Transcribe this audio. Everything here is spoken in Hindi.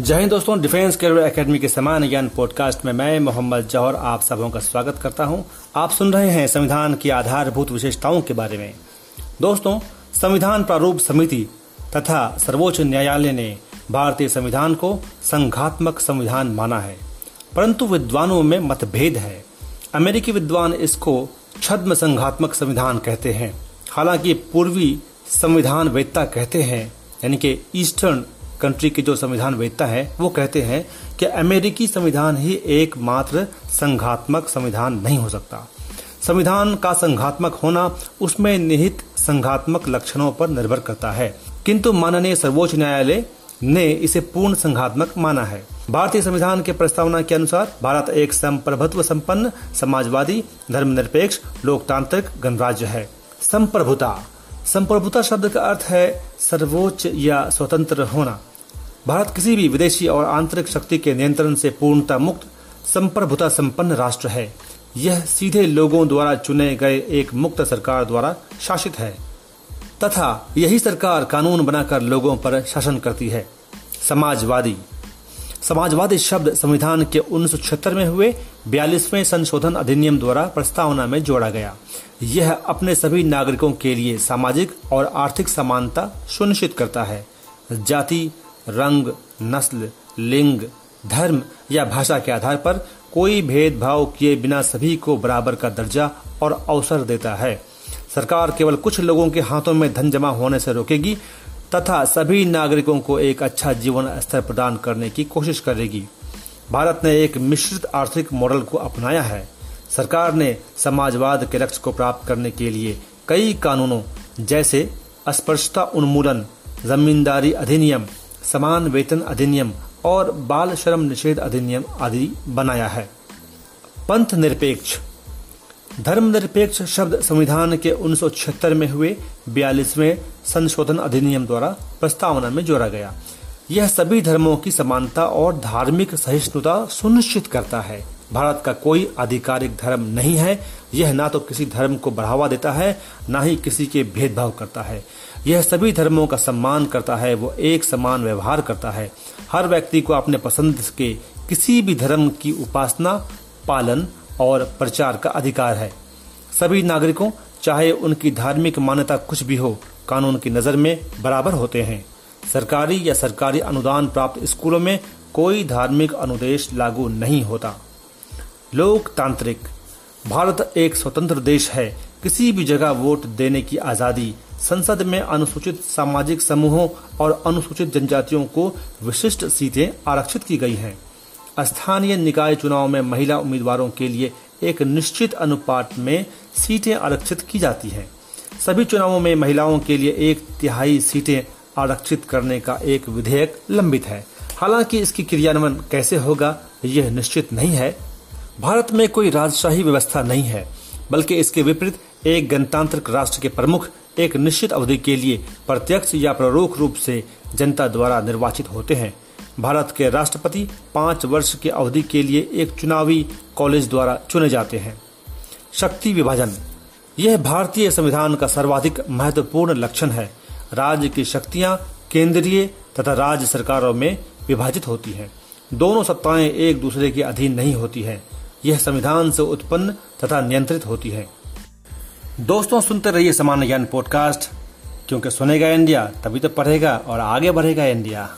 जय हिंद दोस्तों, डिफेंस कैरियर एकेडमी के समान ज्ञान पॉडकास्ट में मैं मोहम्मद जौहर आप सबों का स्वागत करता हूँ। आप सुन रहे हैं संविधान की आधारभूत विशेषताओं के बारे में। दोस्तों, संविधान प्रारूप समिति तथा सर्वोच्च न्यायालय ने भारतीय संविधान को संघात्मक संविधान माना है। परंतु विद्वानों में मतभेद है। अमेरिकी विद्वान इसको छद्म संघात्मक संविधान कहते हैं। हालाँकि पूर्वी संविधान वेत्ता कहते हैं, यानी कि ईस्टर्न कंट्री के जो संविधान वेदता है, वो कहते हैं कि अमेरिकी संविधान ही एकमात्र संघात्मक संविधान नहीं हो सकता। संविधान का संघात्मक होना उसमें निहित संघात्मक लक्षणों पर निर्भर करता है। किंतु माननीय सर्वोच्च न्यायालय ने इसे पूर्ण संघात्मक माना है। भारतीय संविधान के प्रस्तावना के अनुसार भारत एक संप्रभुत्व संपन्न, समाजवादी, धर्मनिरपेक्ष, लोकतांत्रिक गणराज्य है। संप्रभुता। संप्रभुता शब्द का अर्थ है सर्वोच्च या स्वतंत्र होना। भारत किसी भी विदेशी और आंतरिक शक्ति के नियंत्रण से पूर्णता मुक्त, संप्रभुता संपन्न राष्ट्र है। यह सीधे लोगों द्वारा चुने गए एक मुक्त सरकार द्वारा शासित है। तथा यही सरकार कानून बनाकर लोगों पर शासन करती है। समाजवादी। समाजवादी शब्द संविधान के उन्नीस में हुए बयालीसवें संशोधन अधिनियम द्वारा प्रस्तावना में जोड़ा गया। यह अपने सभी नागरिकों के लिए सामाजिक और आर्थिक समानता सुनिश्चित करता है। जाति रंग, नस्ल, लिंग, धर्म या भाषा के आधार पर कोई भेदभाव किए बिना सभी को बराबर का दर्जा और अवसर देता है। सरकार केवल कुछ लोगों के हाथों में धन जमा होने से रोकेगी तथा सभी नागरिकों को एक अच्छा जीवन स्तर प्रदान करने की कोशिश करेगी। भारत ने एक मिश्रित आर्थिक मॉडल को अपनाया है। सरकार ने समाजवाद के लक्ष्य को प्राप्त करने के लिए कई कानूनों जैसे अस्पृश्यता उन्मूलन, जमींदारी अधिनियम समान वेतन अधिनियम और बाल श्रम निषेध अधिनियम आदि बनाया है। पंथ निरपेक्ष। धर्मनिरपेक्ष शब्द संविधान के उन्नीस में हुए बयालीसवें संशोधन अधिनियम द्वारा प्रस्तावना में जोड़ा गया। यह सभी धर्मों की समानता और धार्मिक सहिष्णुता सुनिश्चित करता है। भारत का कोई आधिकारिक धर्म नहीं है। यह ना तो किसी धर्म को बढ़ावा देता है, ना ही किसी के भेदभाव करता है। यह सभी धर्मों का सम्मान करता है, वो एक समान व्यवहार करता है। हर व्यक्ति को अपने पसंद के किसी भी धर्म की उपासना, पालन और प्रचार का अधिकार है। सभी नागरिकों, चाहे उनकी धार्मिक मान्यता कुछ भी हो, कानून की नज़र में बराबर होते हैं। सरकारी या सरकारी अनुदान प्राप्त स्कूलों में कोई धार्मिक अनुदेश लागू नहीं होता। लोकतांत्रिक, भारत एक स्वतंत्र देश है। किसी भी जगह वोट देने की आज़ादी संसद में अनुसूचित सामाजिक समूहों और अनुसूचित जनजातियों को विशिष्ट सीटें आरक्षित की गई हैं। स्थानीय निकाय चुनाव में महिला उम्मीदवारों के लिए एक निश्चित अनुपात में सीटें आरक्षित की जाती हैं। सभी चुनावों में महिलाओं के लिए एक तिहाई सीटें आरक्षित करने का एक विधेयक लंबित है। हालाँकि इसकी क्रियान्वयन कैसे होगा, यह निश्चित नहीं है। भारत में कोई राजशाही व्यवस्था नहीं है, बल्कि इसके विपरीत एक गणतांत्रिक राष्ट्र के प्रमुख एक निश्चित अवधि के लिए प्रत्यक्ष या प्ररोख रूप से जनता द्वारा निर्वाचित होते हैं। भारत के राष्ट्रपति पाँच वर्ष की अवधि के लिए एक चुनावी कॉलेज द्वारा चुने जाते हैं। शक्ति विभाजन। यह भारतीय संविधान का सर्वाधिक महत्वपूर्ण लक्षण है। राज्य की शक्तियाँ केंद्रीय तथा राज्य सरकारों में विभाजित होती हैं। दोनों सत्ताएँ एक दूसरे के अधीन नहीं होती हैं। यह संविधान से उत्पन्न तथा नियंत्रित होती है। दोस्तों, सुनते रहिए सामान्य ज्ञान पॉडकास्ट क्योंकि सुनेगा इंडिया, तभी तो पढ़ेगा और आगे बढ़ेगा इंडिया।